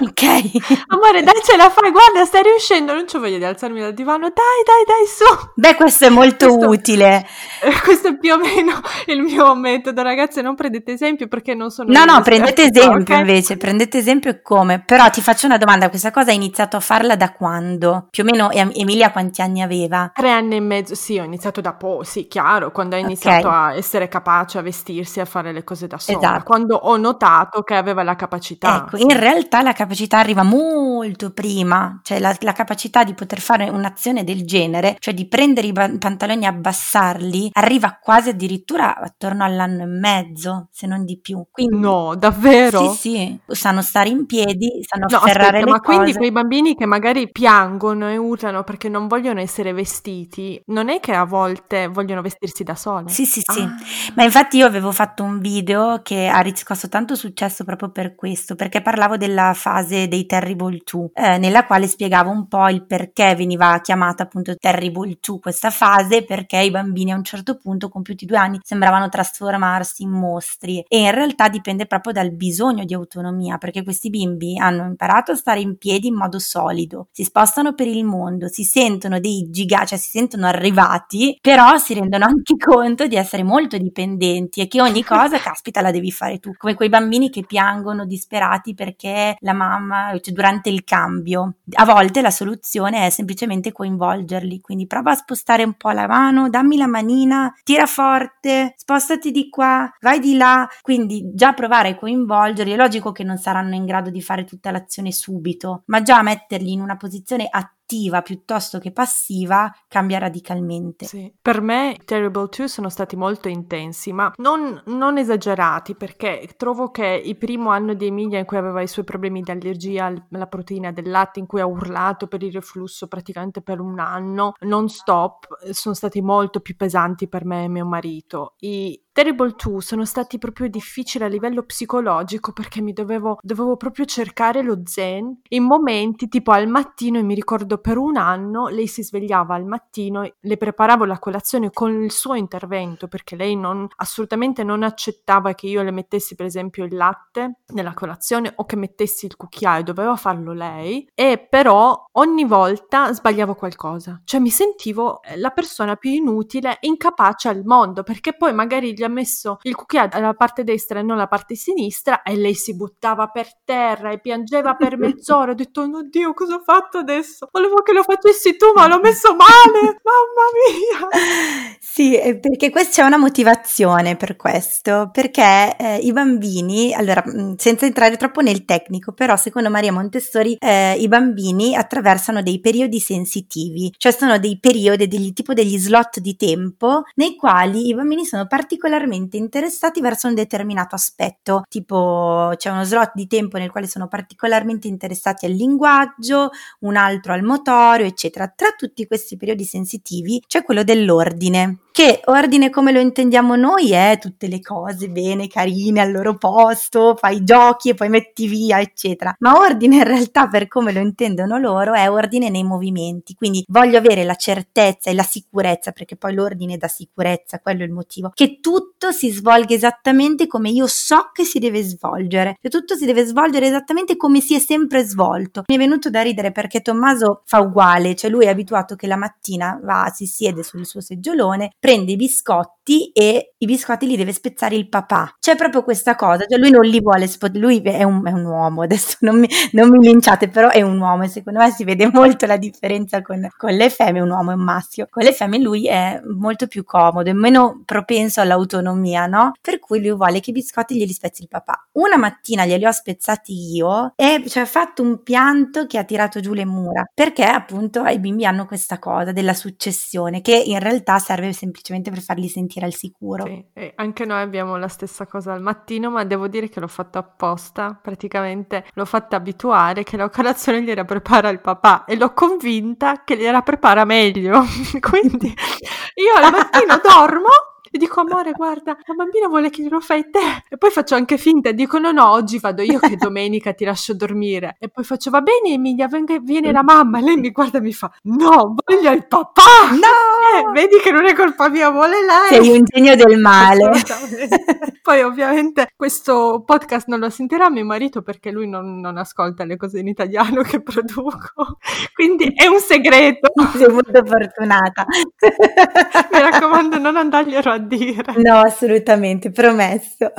Ok. *laughs* *laughs* Amore, dai, ce la fai, guarda, stai riuscendo, non c'ho voglia di alzarmi dal divano, dai, dai, dai, su. Beh, questo è molto questo, utile. *laughs* Questo è più o meno il mio metodo, ragazze, non prendete esempio perché non sono... No, no, prendete esempio okay? invece, prendete esempio come. Però ti faccio una domanda, questa cosa hai iniziato a farla da quando? Più o meno Emilia quanti anni aveva? Tre anni e mezzo, sì, ho iniziato da poco, sì, chiaro, quando ho iniziato okay. a essere capace a vestirsi, a fare le cose da sola, esatto. quando ho notato che aveva la capacità. Ecco, in realtà la capacità arriva molto prima, cioè la, la capacità di poter fare un'azione del genere, cioè di prendere i pantaloni e abbassarli, arriva quasi addirittura attorno all'anno e mezzo, se non di più. Quindi, no, davvero? Sì, sì, sanno stare in piedi, sanno no, afferrare aspetta, ma cose. quindi quei bambini che magari piangono e urlano perché non vogliono essere vestiti, non è che a volte vogliono vestirsi da sole? Sì, sì, sì. Ah. Ma infatti io avevo fatto un video che ha riscosso tanto successo proprio per questo, perché parlavo della fase dei Terrible 2, eh, nella quale spiegavo un po' il perché veniva chiamata appunto Terrible 2 questa fase, perché i bambini a un certo punto compiuti due anni sembravano trasformarsi in mostri e in realtà dipende proprio dal bisogno di autonomia, perché questi bimbi hanno imparato a stare in piedi in modo solido, si spostano per il mondo, si sentono dei giga, cioè si sentono arrivati, però si rendono anche *laughs* conto di essere molto dipendenti e che ogni cosa, caspita, la devi fare tu, come quei bambini che piangono disperati perché la mamma, cioè durante il cambio. A volte la soluzione è semplicemente coinvolgerli, quindi prova a spostare un po' la mano, dammi la manina, tira forte, spostati di qua, vai di là, quindi già provare a coinvolgerli, è logico che non saranno in grado di fare tutta l'azione subito, ma già metterli in una posizione attiva piuttosto che passiva cambia radicalmente. Sì. Per me Terrible 2 sono stati molto intensi, ma non, non, esagerati perché trovo che il primo anno di Emilia in cui aveva i suoi problemi di allergia alla proteina del latte, in cui ha urlato per il reflusso praticamente per un anno, non stop, sono stati molto più pesanti per me e mio marito. I Terrible 2 sono stati proprio difficili a livello psicologico perché mi dovevo, dovevo proprio cercare lo zen. In momenti tipo al mattino e mi ricordo per un anno lei si svegliava al mattino, le preparavo la colazione con il suo intervento perché lei non, assolutamente non accettava che io le mettessi per esempio il latte nella colazione o che mettessi il cucchiaio, doveva farlo lei. E però ogni volta sbagliavo qualcosa, cioè mi sentivo eh, la persona più inutile, incapace al mondo perché poi magari gli ha messo il cucchiaio dalla parte destra e non alla parte sinistra e lei si buttava per terra e piangeva per *laughs* mezz'ora. Ho detto, oh Dio, cosa ho fatto adesso? Volevo che lo facessi tu, ma l'ho messo male, *laughs* mamma mia. Sì, perché questa c'è una motivazione per questo, perché eh, i bambini, allora, mm, senza entrare troppo nel tecnico, però secondo Maria Montessori eh, i bambini attraversano dei periodi sensitivi, cioè sono dei periodi, degli, tipo degli slot di tempo nei quali i bambini sono particolarmente particolarmente interessati verso un determinato aspetto, tipo c'è uno slot di tempo nel quale sono particolarmente interessati al linguaggio, un altro al motorio, eccetera. Tra tutti questi periodi sensitivi c'è quello dell'ordine, che ordine come lo intendiamo noi è tutte le cose bene, carine al loro posto, fai i giochi e poi metti via, eccetera. Ma ordine in realtà per come lo intendono loro è ordine nei movimenti, quindi voglio avere la certezza e la sicurezza, perché poi l'ordine dà sicurezza, quello è il motivo, che tutto si svolga esattamente come io so che si deve svolgere, che tutto si deve svolgere esattamente come si è sempre svolto. Mi è venuto da ridere perché Tommaso fa uguale, cioè lui è abituato che la mattina va, si siede sul suo seggiolone, prende i biscotti e i biscotti li deve spezzare il papà. C'è proprio questa cosa, cioè lui non li vuole, lui è un, è un uomo, *laughs* adesso non mi, non mi, linciate, però è un uomo e secondo me si vede *laughs* molto la differenza con, con le femmine, un uomo e un maschio. Con le femmine lui è molto più comodo, è meno propenso all'autonomia, no? Per cui lui vuole che i biscotti glieli spezzi il papà. Una mattina glieli ho spezzati io e ci ha fatto un pianto che ha tirato giù le mura, perché appunto i bimbi hanno questa cosa della successione che in realtà serve semplicemente per farli sentire al sicuro. Sì, anche noi abbiamo la stessa cosa al mattino, ma devo dire che l'ho fatto apposta, praticamente l'ho fatta abituare che la colazione gliela prepara il papà e l'ho convinta che gliela prepara meglio. *laughs* Quindi io al mattino *laughs* dormo e dico, amore, guarda, la bambina vuole che glielo fai te. E poi faccio anche finta, dico, no, no, oggi vado io che domenica ti lascio dormire. E poi faccio, va bene Emilia, venga, viene *laughs* la mamma. E lei mi guarda e mi fa, no, voglio il papà. No! Eh, vedi che non è colpa mia, vuole lei. Sei un genio del male. *laughs* poi ovviamente questo podcast non lo sentirà mio marito perché lui non, non ascolta le cose in italiano che produco. Quindi è un segreto. Sei molto fortunata. mi raccomando, non andarglielo a dire. No, assolutamente, promesso.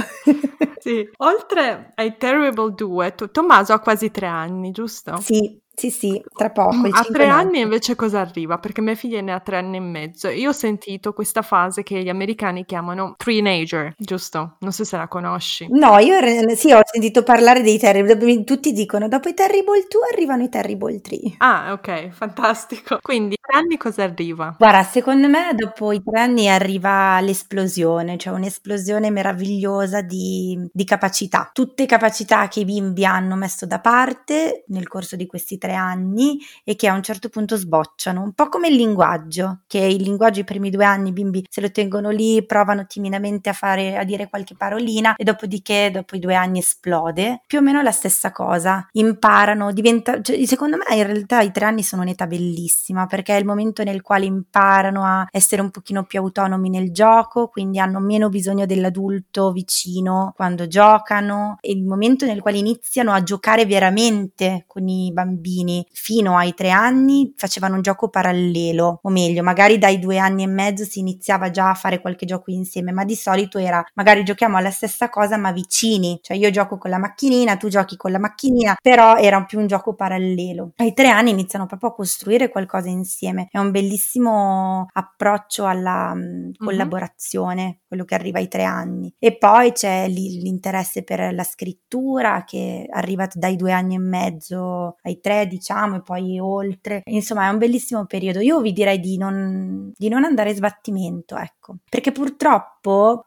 sì, oltre ai Terrible 2, Tommaso ha quasi tre anni, giusto? Sì, sì, sì, tra poco. A tre anni invece cosa arriva? Perché mia figlia ne ha tre anni e mezzo. Io ho sentito questa fase che gli americani chiamano teenager, giusto? Non so se la conosci. No, io sì, ho sentito parlare dei Terrible, tutti dicono dopo i Terrible 2 arrivano i Terrible 3. Ah, ok, fantastico. Quindi, tre anni cosa arriva? Guarda, secondo me dopo i tre anni arriva l'esplosione, cioè un'esplosione meravigliosa di, di capacità. Tutte capacità che i bimbi hanno messo da parte nel corso di questi tre tre anni e che a un certo punto sbocciano, un po' come il linguaggio, che il linguaggio i primi due anni i bimbi se lo tengono lì, provano timidamente a fare a dire qualche parolina e dopodiché dopo i due anni esplode. Più o meno la stessa cosa, imparano, diventa cioè, secondo me in realtà i tre anni sono un'età bellissima perché è il momento nel quale imparano a essere un pochino più autonomi nel gioco, quindi hanno meno bisogno dell'adulto vicino quando giocano, è il momento nel quale iniziano a giocare veramente con i bambini bambini fino ai tre anni facevano un gioco parallelo, o meglio, magari dai due anni e mezzo si iniziava già a fare qualche gioco insieme, ma di solito era magari giochiamo alla stessa cosa ma vicini, cioè io gioco con la macchinina, tu giochi con la macchinina, però era più un gioco parallelo. Ai tre anni iniziano proprio a costruire qualcosa insieme, è un bellissimo approccio alla um, collaborazione, mm-hmm. quello che arriva ai tre anni. E poi c'è l'interesse per la scrittura che arriva dai due anni e mezzo ai tre, diciamo, e poi oltre. Insomma, è un bellissimo periodo. Io vi direi di non, di non andare sbattimento, ecco, perché purtroppo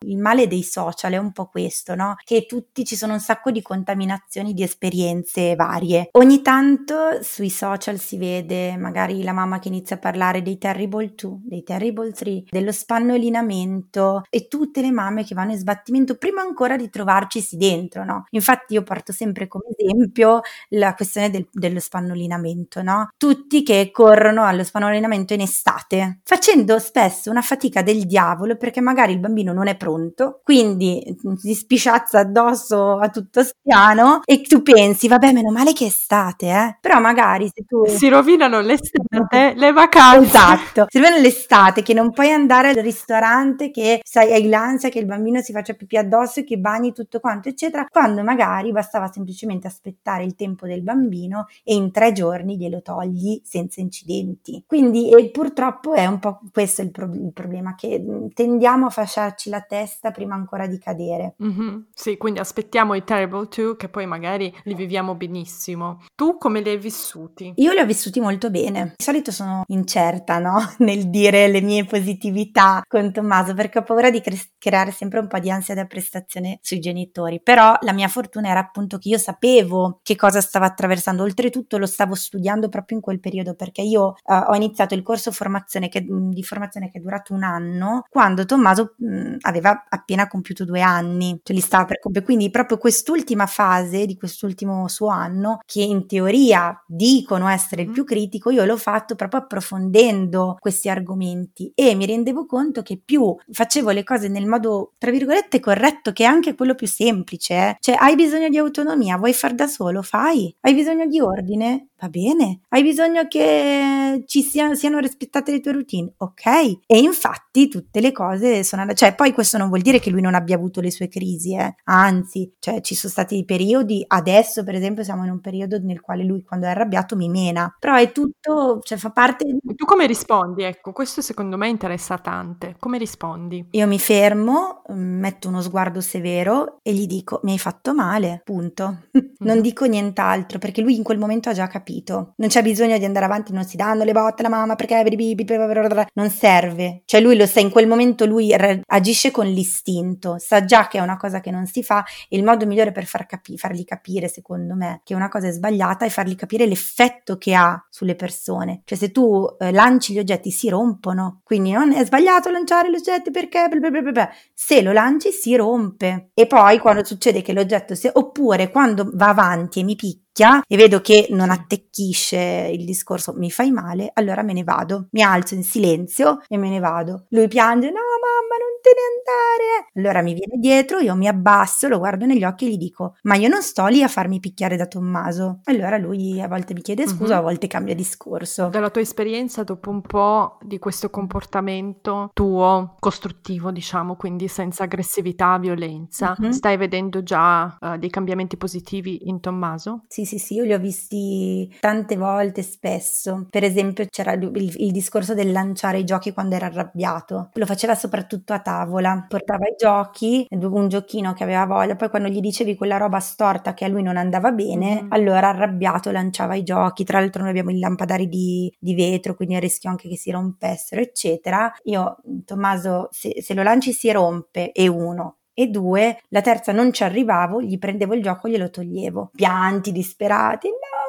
il male dei social è un po' questo, no? Che tutti ci sono un sacco di contaminazioni di esperienze varie. Ogni tanto sui social si vede magari la mamma che inizia a parlare dei Terrible 2, dei Terrible 3, dello spannolinamento e tutte le mamme che vanno in sbattimento prima ancora di trovarci dentro, no? Infatti io porto sempre come esempio la questione del, dello spannolinamento, no? Tutti che corrono allo spannolinamento in estate, facendo spesso una fatica del diavolo perché magari il bambino non è pronto, quindi si spisciazza addosso a tutto spiano e tu pensi, vabbè, meno male che è estate, eh? Però magari se tu... Si rovinano l'estate, le vacanze. Esatto, si rovinano l'estate che non puoi andare al ristorante che sai, hai l'ansia che il bambino si faccia pipì addosso e che bagni tutto quanto, eccetera, quando magari bastava semplicemente aspettare il tempo del bambino e in tre giorni glielo togli senza incidenti. Quindi e purtroppo è un po' questo il, pro- il, problema, che tendiamo a fasciarci la testa prima ancora di cadere. Mm-hmm. Sì, quindi aspettiamo i Terrible 2 che poi magari li viviamo benissimo. Tu come li hai vissuti? Io li ho vissuti molto bene. Di solito sono incerta, no? *laughs* Nel dire le mie positività con Tommaso perché ho paura di cre- creare sempre un po' di ansia da prestazione sui genitori. Però la mia fortuna era appunto che io sapevo che cosa stava attraversando. Oltretutto tutto lo stavo studiando proprio in quel periodo perché io uh, ho iniziato il corso formazione che, di formazione che è durato un anno quando Tommaso mh, mh, aveva appena compiuto due anni, cioè li stava per compiere, quindi proprio quest'ultima fase di quest'ultimo suo anno, che in teoria dicono essere il mm-hmm. più critico, io l'ho fatto proprio approfondendo questi argomenti e mi rendevo conto che più facevo le cose nel modo, tra virgolette, corretto, che è anche quello più semplice, eh? cioè hai bisogno di autonomia, vuoi far da solo, fai, hai bisogno di ordine, va bene, hai bisogno che ci siano, siano rispettate le tue routine, ok, e infatti tutte le cose sono, cioè poi questo non vuol dire che lui non abbia avuto le sue crisi, eh? anzi, cioè ci sono stati periodi, adesso per esempio siamo in un periodo nel quale lui quando è arrabbiato mi mena, però è tutto, cioè fa parte... Tu come rispondi? Ecco, questo secondo me interessa tante, come rispondi? Io mi fermo, metto uno sguardo severo e gli dico mi hai fatto male, punto. *laughs* non mm-hmm. dico nient'altro perché lui in quel momento ha già capito, non c'è bisogno di andare avanti, non si danno le botte alla mamma perché non serve, cioè lui lo sa, in quel momento lui agisce con l'istinto, sa già che è una cosa che non si fa e il modo migliore per far capi- fargli capire secondo me che una cosa è sbagliata è fargli capire l'effetto che ha sulle persone, cioè se tu eh, lanci gli oggetti si rompono, quindi non è sbagliato lanciare gli oggetti perché se lo lanci si rompe. E poi quando succede che l'oggetto si oppure quando va avanti e mi picchia e vedo che non attecchisce il discorso mi fai male, allora me ne vado. Mi alzo in silenzio e me ne vado. Lui piange, no mamma non te ne andare. Allora mi viene dietro, io mi abbasso, lo guardo negli occhi e gli dico ma io non sto lì a farmi picchiare da Tommaso. Allora lui a volte mi chiede scusa, uh-huh. a volte cambia discorso. Dalla tua esperienza dopo un po' di questo comportamento tuo costruttivo, diciamo, quindi senza aggressività, violenza, uh-huh. stai vedendo già uh, dei cambiamenti positivi in Tommaso? Sì, sì, sì, io li ho visti tante volte, spesso. Per esempio c'era il, il, discorso del lanciare i giochi quando era arrabbiato. Lo faceva soprattutto a tavola. Portava i giochi, un giochino che aveva voglia, poi quando gli dicevi quella roba storta che a lui non andava bene, mm. allora arrabbiato lanciava i giochi. Tra l'altro noi abbiamo i lampadari di, di vetro, quindi a rischio anche che si rompessero, eccetera. Io, Tommaso, se, se lo lanci si rompe, e uno e due, la terza non ci arrivavo, gli prendevo il gioco e glielo toglievo. Pianti disperati, no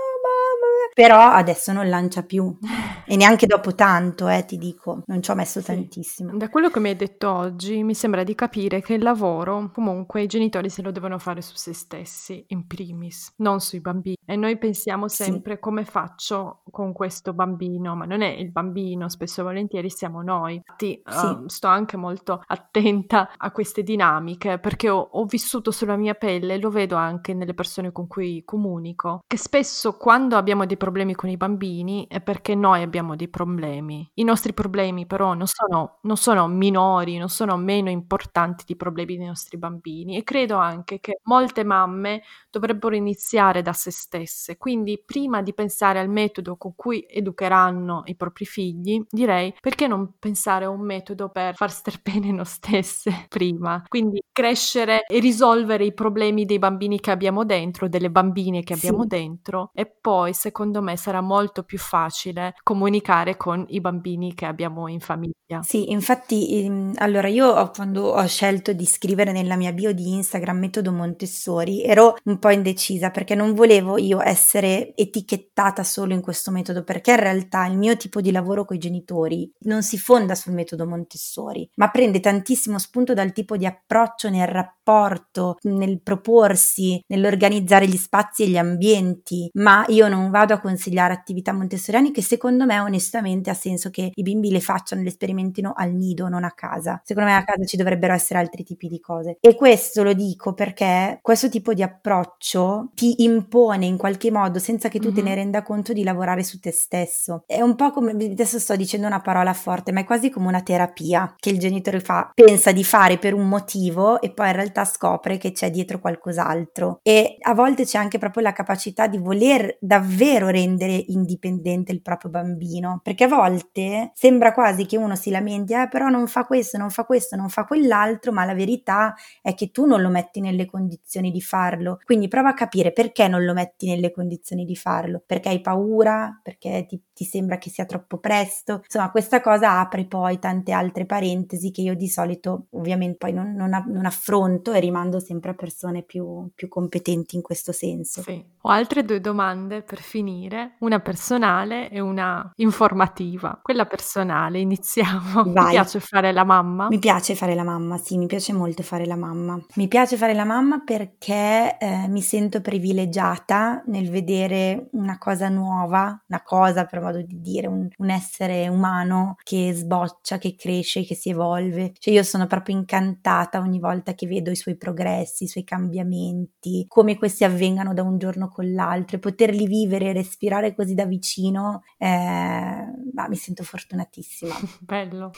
però adesso non lancia più e neanche dopo tanto, eh, ti dico, non ci ho messo sì. tantissimo. Da quello che mi hai detto oggi mi sembra di capire che il lavoro comunque i genitori se lo devono fare su se stessi in primis, non sui bambini. E noi pensiamo sempre sì. come faccio con questo bambino, ma non è il bambino, spesso e volentieri siamo noi. Infatti sì. uh, sto anche molto attenta a queste dinamiche perché ho, ho vissuto sulla mia pelle, lo vedo anche nelle persone con cui comunico, che spesso quando abbiamo dei problemi con i bambini è perché noi abbiamo dei problemi. I nostri problemi però non sono, non sono minori, non sono meno importanti di problemi dei nostri bambini e credo anche che molte mamme dovrebbero iniziare da se stesse. Quindi prima di pensare al metodo con cui educheranno i propri figli, direi perché non pensare a un metodo per far star *laughs* bene noi stesse prima. Quindi crescere e risolvere i problemi dei bambini che abbiamo dentro, delle bambine che abbiamo sì. dentro e poi secondo me sarà molto più facile comunicare con i bambini che abbiamo in famiglia. Sì, infatti, ehm, allora io quando ho scelto di scrivere nella mia bio di Instagram metodo Montessori ero un po' indecisa perché non volevo io essere etichettata solo in questo metodo perché in realtà il mio tipo di lavoro con i genitori non si fonda sul metodo Montessori, ma prende tantissimo spunto dal tipo di approccio nel rapporto, nel proporsi, nell'organizzare gli spazi e gli ambienti, ma io non vado a consigliare attività montessoriane che secondo me onestamente ha senso che i bimbi le facciano, le sperimentino al nido, non a casa. Secondo me a casa ci dovrebbero essere altri tipi di cose. E questo lo dico perché questo tipo di approccio ti impone in qualche modo, senza che tu mm-hmm. te ne mm-hmm. renda conto, di lavorare su te stesso. È un po' come, adesso sto dicendo una parola forte, ma è quasi come una terapia che il genitore fa, pensa di fare per un motivo e poi in realtà scopre che c'è dietro qualcos'altro. E a volte c'è anche proprio la capacità di voler davvero rendere indipendente il proprio bambino, perché a volte sembra quasi che uno si lamenti, eh, però non fa questo, non fa questo, non fa quell'altro, ma la verità è che tu non lo metti nelle condizioni di farlo. Quindi prova a capire perché non lo metti nelle condizioni di farlo, perché hai paura, perché ti, ti sembra che sia troppo presto. Insomma, questa cosa apre poi tante altre parentesi che io di solito ovviamente poi non, non, non affronto e rimando sempre a persone più, più competenti in questo senso. Sì. Ho altre due domande per finire, una personale e una informativa, quella personale. Iniziamo. Vai. Mi piace fare la mamma? Mi piace fare la mamma, sì, mi piace molto fare la mamma. Mi piace fare la mamma perché eh, mi sento privilegiata nel vedere una cosa nuova, una cosa per modo di dire, un, un essere umano che sboccia, che cresce, che si evolve. Cioè io sono proprio incantata ogni volta che vedo i suoi progressi, i suoi cambiamenti, come questi avvengano da un giorno con l'altro e poterli vivere e respirare così da vicino, eh, bah, mi sento fortunatissima. *laughs* Bello.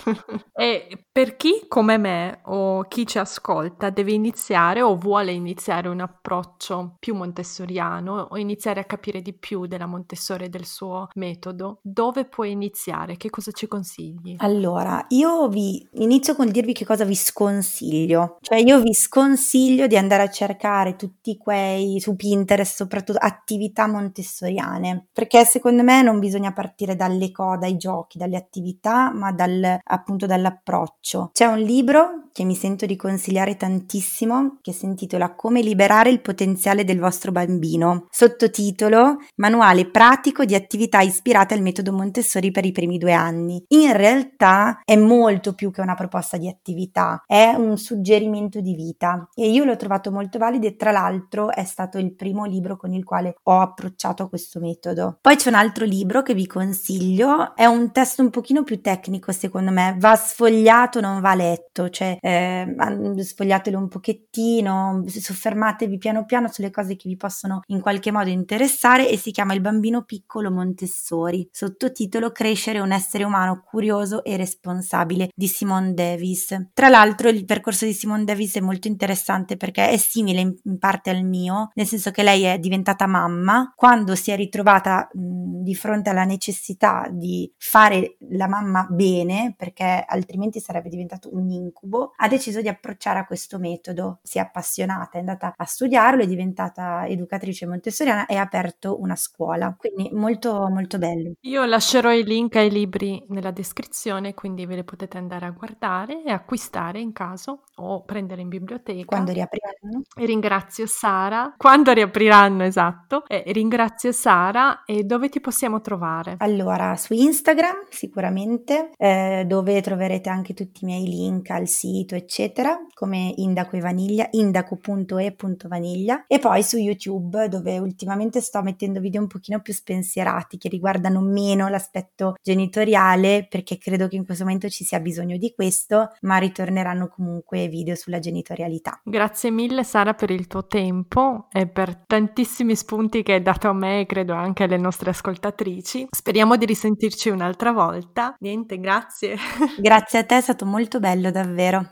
e per chi come me o chi ci ascolta deve iniziare o vuole iniziare un approccio più montessoriano o iniziare a capire di più della Montessori e del suo metodo, dove puoi iniziare? Che cosa ci consigli? Allora, io vi inizio con dirvi che cosa vi sconsiglio. Cioè io vi sconsiglio di andare a cercare tutti quei su Pinterest, soprattutto attività montessoriane, perché secondo me non bisogna partire dalle cose, dai giochi, dalle attività, ma dal, appunto dall'approccio. C'è un libro che mi sento di consigliare tantissimo che si intitola Come liberare il potenziale del vostro bambino. Sottotitolo Manuale pratico di attività ispirate al metodo Montessori per i primi due anni. In realtà è molto più che una proposta di attività, è un suggerimento di vita e io l'ho trovato molto valido e tra l'altro è stato il primo libro con il quale ho approcciato questo metodo. Poi c'è un altro libro che vi consiglio, è un testo un pochino più tecnico secondo me, va sfogliato, non va letto, cioè eh, sfogliatelo un pochettino, soffermatevi piano piano sulle cose che vi possono in qualche modo interessare e si chiama Il bambino piccolo Montessori, sottotitolo Crescere un essere umano curioso e responsabile di Simone Davis. Tra l'altro il percorso di Simone Davis è molto interessante perché è simile in, parte al mio, nel senso che lei è diventata mamma, quando si è ritrovata mh, di fronte alla necessità di fare la mamma bene, perché altrimenti sarebbe diventato un incubo, ha deciso di approcciare a questo metodo. Si è appassionata, è andata a studiarlo, è diventata educatrice montessoriana e ha aperto una scuola. Quindi molto molto bello. Io lascerò i link ai libri nella descrizione, quindi ve li potete andare a guardare e acquistare in caso o prendere in biblioteca. Quando riapriranno. E ringrazio Sara. Quando riapriranno, esatto. E ringrazio Sara e dove ti possiamo trovare? Allora, su Instagram sicuramente, eh, dove troverete anche tutti i miei link al sito, eccetera, come Indaco e Vaniglia, indaco.e.vaniglia e poi su YouTube dove ultimamente sto mettendo video un pochino più spensierati che riguardano meno l'aspetto genitoriale perché credo che in questo momento ci sia bisogno di questo, ma ritorneranno comunque video sulla genitorialità. Grazie mille Sara per il tuo tempo e per tantissimi spunti che hai dato a me e credo anche alle nostre ascoltatrici. Speriamo di risentirci un'altra volta. Niente, grazie. Grazie a te, è stato molto bello davvero.